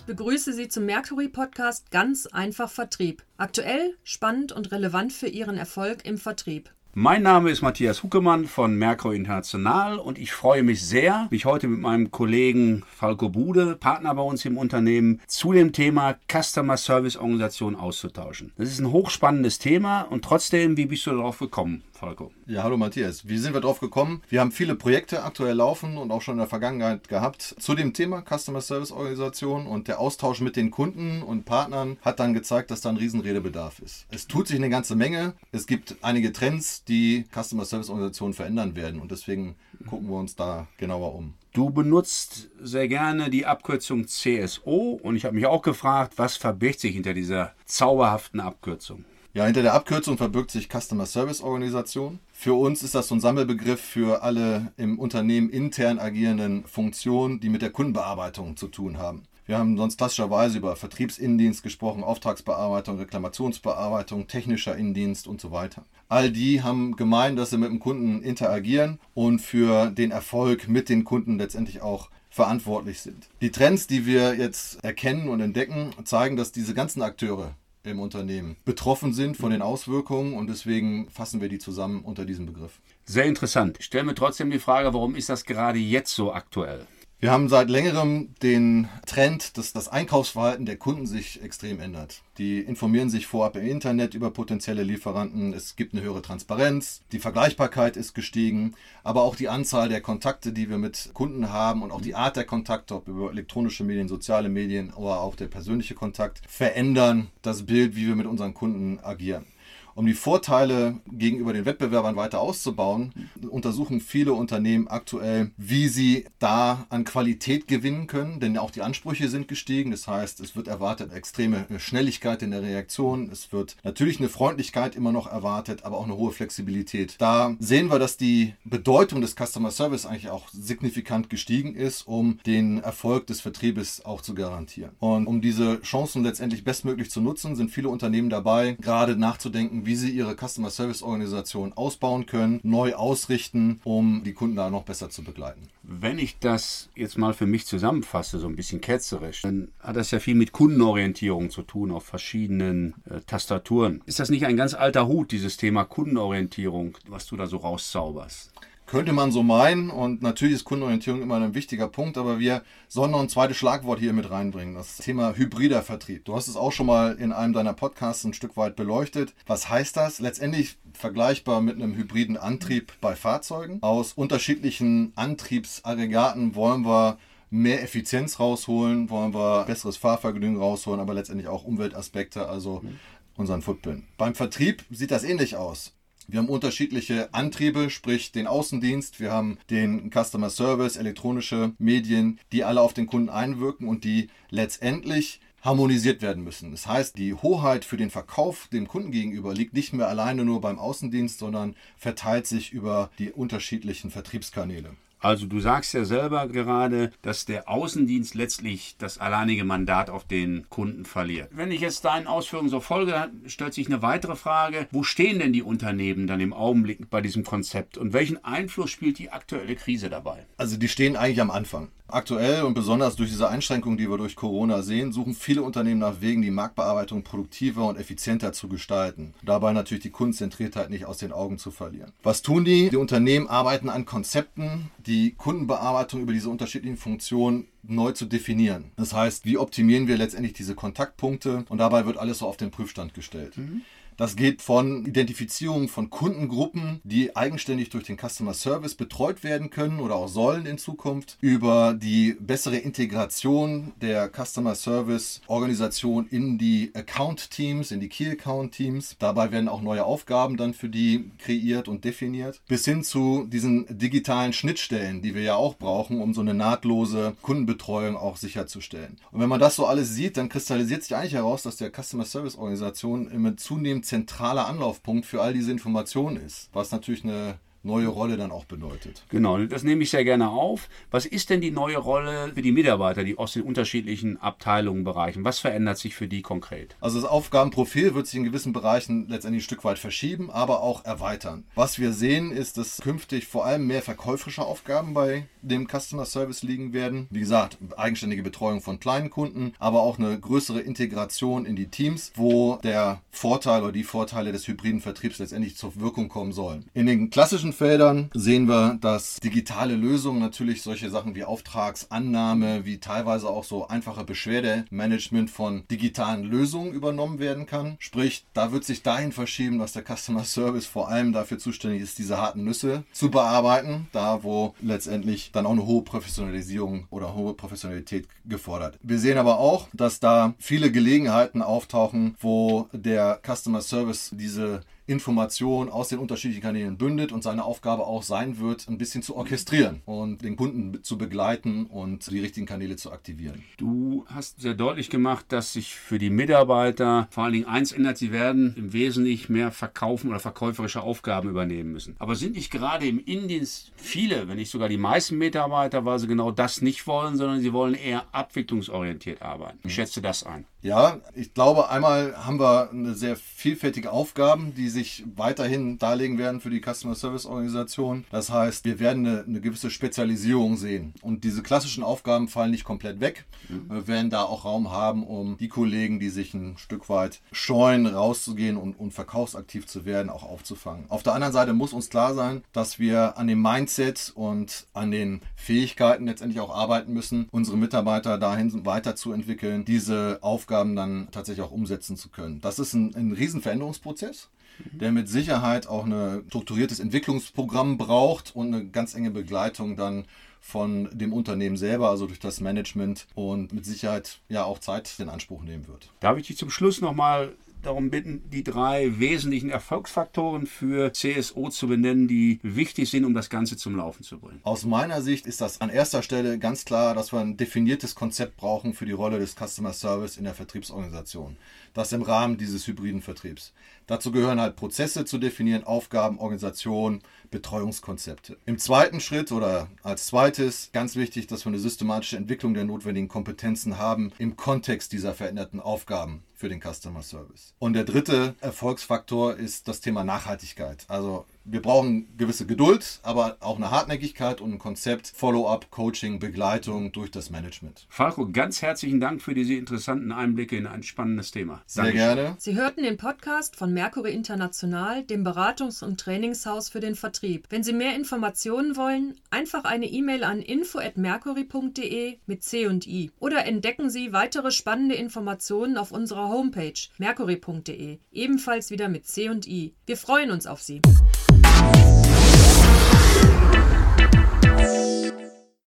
Ich begrüße Sie zum Mercury Podcast Ganz einfach Vertrieb. Aktuell, spannend und relevant für Ihren Erfolg im Vertrieb. Mein Name ist Matthias Huckemann von Merkur International und ich freue mich sehr, mich heute mit meinem Kollegen Falco Bude, Partner bei uns im Unternehmen, zu dem Thema Customer Service Organisation auszutauschen. Das ist ein hochspannendes Thema und trotzdem, wie bist du darauf gekommen? Falco. Ja, hallo Matthias. Wie sind wir drauf gekommen? Wir haben viele Projekte aktuell laufen und auch schon in der Vergangenheit gehabt zu dem Thema Customer Service Organisation und der Austausch mit den Kunden und Partnern hat dann gezeigt, dass da ein Riesenredebedarf ist. Es tut sich eine ganze Menge. Es gibt einige Trends, die Customer Service Organisationen verändern werden und deswegen gucken wir uns da genauer um. Du benutzt sehr gerne die Abkürzung CSO und ich habe mich auch gefragt, was verbirgt sich hinter dieser zauberhaften Abkürzung? Ja, hinter der Abkürzung verbirgt sich Customer Service Organisation. Für uns ist das so ein Sammelbegriff für alle im Unternehmen intern agierenden Funktionen, die mit der Kundenbearbeitung zu tun haben. Wir haben sonst klassischerweise über Vertriebsinnendienst gesprochen, Auftragsbearbeitung, Reklamationsbearbeitung, technischer Innendienst und so weiter. All die haben gemeint, dass sie mit dem Kunden interagieren und für den Erfolg mit den Kunden letztendlich auch verantwortlich sind. Die Trends, die wir jetzt erkennen und entdecken, zeigen, dass diese ganzen Akteure im Unternehmen betroffen sind von den Auswirkungen und deswegen fassen wir die zusammen unter diesem Begriff. Sehr interessant. Ich stelle mir trotzdem die Frage, warum ist das gerade jetzt so aktuell? Wir haben seit längerem den Trend, dass das Einkaufsverhalten der Kunden sich extrem ändert. Die informieren sich vorab im Internet über potenzielle Lieferanten. Es gibt eine höhere Transparenz. Die Vergleichbarkeit ist gestiegen. Aber auch die Anzahl der Kontakte, die wir mit Kunden haben und auch die Art der Kontakte, ob über elektronische Medien, soziale Medien oder auch der persönliche Kontakt, verändern das Bild, wie wir mit unseren Kunden agieren. Um die Vorteile gegenüber den Wettbewerbern weiter auszubauen, untersuchen viele Unternehmen aktuell, wie sie da an Qualität gewinnen können, denn auch die Ansprüche sind gestiegen. Das heißt, es wird erwartet extreme Schnelligkeit in der Reaktion. Es wird natürlich eine Freundlichkeit immer noch erwartet, aber auch eine hohe Flexibilität. Da sehen wir, dass die Bedeutung des Customer Service eigentlich auch signifikant gestiegen ist, um den Erfolg des Vertriebes auch zu garantieren. Und um diese Chancen letztendlich bestmöglich zu nutzen, sind viele Unternehmen dabei, gerade nachzudenken, wie wie sie ihre Customer Service Organisation ausbauen können, neu ausrichten, um die Kunden da noch besser zu begleiten. Wenn ich das jetzt mal für mich zusammenfasse, so ein bisschen ketzerisch, dann hat das ja viel mit Kundenorientierung zu tun auf verschiedenen äh, Tastaturen. Ist das nicht ein ganz alter Hut, dieses Thema Kundenorientierung, was du da so rauszauberst? Könnte man so meinen und natürlich ist Kundenorientierung immer ein wichtiger Punkt, aber wir sollen noch ein zweites Schlagwort hier mit reinbringen, das Thema hybrider Vertrieb. Du hast es auch schon mal in einem deiner Podcasts ein Stück weit beleuchtet. Was heißt das? Letztendlich vergleichbar mit einem hybriden Antrieb bei Fahrzeugen. Aus unterschiedlichen Antriebsaggregaten wollen wir mehr Effizienz rausholen, wollen wir besseres Fahrvergnügen rausholen, aber letztendlich auch Umweltaspekte, also unseren Footprint. Beim Vertrieb sieht das ähnlich aus. Wir haben unterschiedliche Antriebe, sprich den Außendienst, wir haben den Customer Service, elektronische Medien, die alle auf den Kunden einwirken und die letztendlich harmonisiert werden müssen. Das heißt, die Hoheit für den Verkauf dem Kunden gegenüber liegt nicht mehr alleine nur beim Außendienst, sondern verteilt sich über die unterschiedlichen Vertriebskanäle. Also du sagst ja selber gerade, dass der Außendienst letztlich das alleinige Mandat auf den Kunden verliert. Wenn ich jetzt deinen Ausführungen so folge, stellt sich eine weitere Frage. Wo stehen denn die Unternehmen dann im Augenblick bei diesem Konzept und welchen Einfluss spielt die aktuelle Krise dabei? Also die stehen eigentlich am Anfang. Aktuell und besonders durch diese Einschränkungen, die wir durch Corona sehen, suchen viele Unternehmen nach Wegen, die Marktbearbeitung produktiver und effizienter zu gestalten. Dabei natürlich die Kundenzentriertheit nicht aus den Augen zu verlieren. Was tun die? Die Unternehmen arbeiten an Konzepten, die Kundenbearbeitung über diese unterschiedlichen Funktionen neu zu definieren. Das heißt, wie optimieren wir letztendlich diese Kontaktpunkte und dabei wird alles so auf den Prüfstand gestellt. Mhm. Das geht von Identifizierung von Kundengruppen, die eigenständig durch den Customer Service betreut werden können oder auch sollen in Zukunft, über die bessere Integration der Customer Service Organisation in die Account Teams, in die Key Account Teams. Dabei werden auch neue Aufgaben dann für die kreiert und definiert, bis hin zu diesen digitalen Schnittstellen, die wir ja auch brauchen, um so eine nahtlose Kundenbetreuung auch sicherzustellen. Und wenn man das so alles sieht, dann kristallisiert sich eigentlich heraus, dass der Customer Service Organisation immer zunehmend zentraler Anlaufpunkt für all diese Informationen ist, was natürlich eine neue Rolle dann auch bedeutet. Genau, das nehme ich sehr gerne auf. Was ist denn die neue Rolle für die Mitarbeiter, die aus den unterschiedlichen Abteilungen, Bereichen? Was verändert sich für die konkret? Also das Aufgabenprofil wird sich in gewissen Bereichen letztendlich ein Stück weit verschieben, aber auch erweitern. Was wir sehen, ist, dass künftig vor allem mehr verkäuferische Aufgaben bei dem Customer Service liegen werden. Wie gesagt, eigenständige Betreuung von kleinen Kunden, aber auch eine größere Integration in die Teams, wo der Vorteil oder die Vorteile des hybriden Vertriebs letztendlich zur Wirkung kommen sollen. In den klassischen Feldern sehen wir, dass digitale Lösungen natürlich solche Sachen wie Auftragsannahme, wie teilweise auch so einfache Beschwerdemanagement von digitalen Lösungen übernommen werden kann. Sprich, da wird sich dahin verschieben, dass der Customer Service vor allem dafür zuständig ist, diese harten Nüsse zu bearbeiten, da wo letztendlich dann auch eine hohe Professionalisierung oder hohe Professionalität gefordert. Wir sehen aber auch, dass da viele Gelegenheiten auftauchen, wo der Customer Service diese Information aus den unterschiedlichen Kanälen bündet und seine Aufgabe auch sein wird, ein bisschen zu orchestrieren und den Kunden zu begleiten und die richtigen Kanäle zu aktivieren. Du hast sehr deutlich gemacht, dass sich für die Mitarbeiter vor allen Dingen eins ändert, sie werden im Wesentlichen mehr verkaufen oder verkäuferische Aufgaben übernehmen müssen. Aber sind nicht gerade im Indienst viele, wenn nicht sogar die meisten Mitarbeiter, weil sie genau das nicht wollen, sondern sie wollen eher abwicklungsorientiert arbeiten? Ich schätze das ein. Ja, ich glaube, einmal haben wir eine sehr vielfältige Aufgaben, die sich weiterhin darlegen werden für die Customer Service Organisation. Das heißt, wir werden eine, eine gewisse Spezialisierung sehen. Und diese klassischen Aufgaben fallen nicht komplett weg. Mhm. Wir werden da auch Raum haben, um die Kollegen, die sich ein Stück weit scheuen, rauszugehen und, und verkaufsaktiv zu werden, auch aufzufangen. Auf der anderen Seite muss uns klar sein, dass wir an dem Mindset und an den Fähigkeiten letztendlich auch arbeiten müssen, unsere Mitarbeiter dahin weiterzuentwickeln, diese Aufgaben Aufgaben dann tatsächlich auch umsetzen zu können. Das ist ein, ein Riesenveränderungsprozess, der mit Sicherheit auch ein strukturiertes Entwicklungsprogramm braucht und eine ganz enge Begleitung dann von dem Unternehmen selber, also durch das Management und mit Sicherheit ja auch Zeit in Anspruch nehmen wird. Darf ich dich zum Schluss nochmal darum bitten, die drei wesentlichen Erfolgsfaktoren für CSO zu benennen, die wichtig sind, um das Ganze zum Laufen zu bringen. Aus meiner Sicht ist das an erster Stelle ganz klar, dass wir ein definiertes Konzept brauchen für die Rolle des Customer Service in der Vertriebsorganisation. Das im Rahmen dieses hybriden Vertriebs. Dazu gehören halt Prozesse zu definieren, Aufgaben, Organisation, Betreuungskonzepte. Im zweiten Schritt oder als zweites ganz wichtig, dass wir eine systematische Entwicklung der notwendigen Kompetenzen haben im Kontext dieser veränderten Aufgaben für den Customer Service. Und der dritte Erfolgsfaktor ist das Thema Nachhaltigkeit. Also wir brauchen gewisse Geduld, aber auch eine Hartnäckigkeit und ein Konzept, Follow-up, Coaching, Begleitung durch das Management. Falco, ganz herzlichen Dank für diese interessanten Einblicke in ein spannendes Thema. Sehr Dankeschön. gerne. Sie hörten den Podcast von Mercury International, dem Beratungs- und Trainingshaus für den Vertrieb. Wenn Sie mehr Informationen wollen, einfach eine E-Mail an info@mercury.de mit C und I oder entdecken Sie weitere spannende Informationen auf unserer Homepage mercury.de, ebenfalls wieder mit C und I. Wir freuen uns auf Sie. Yeah.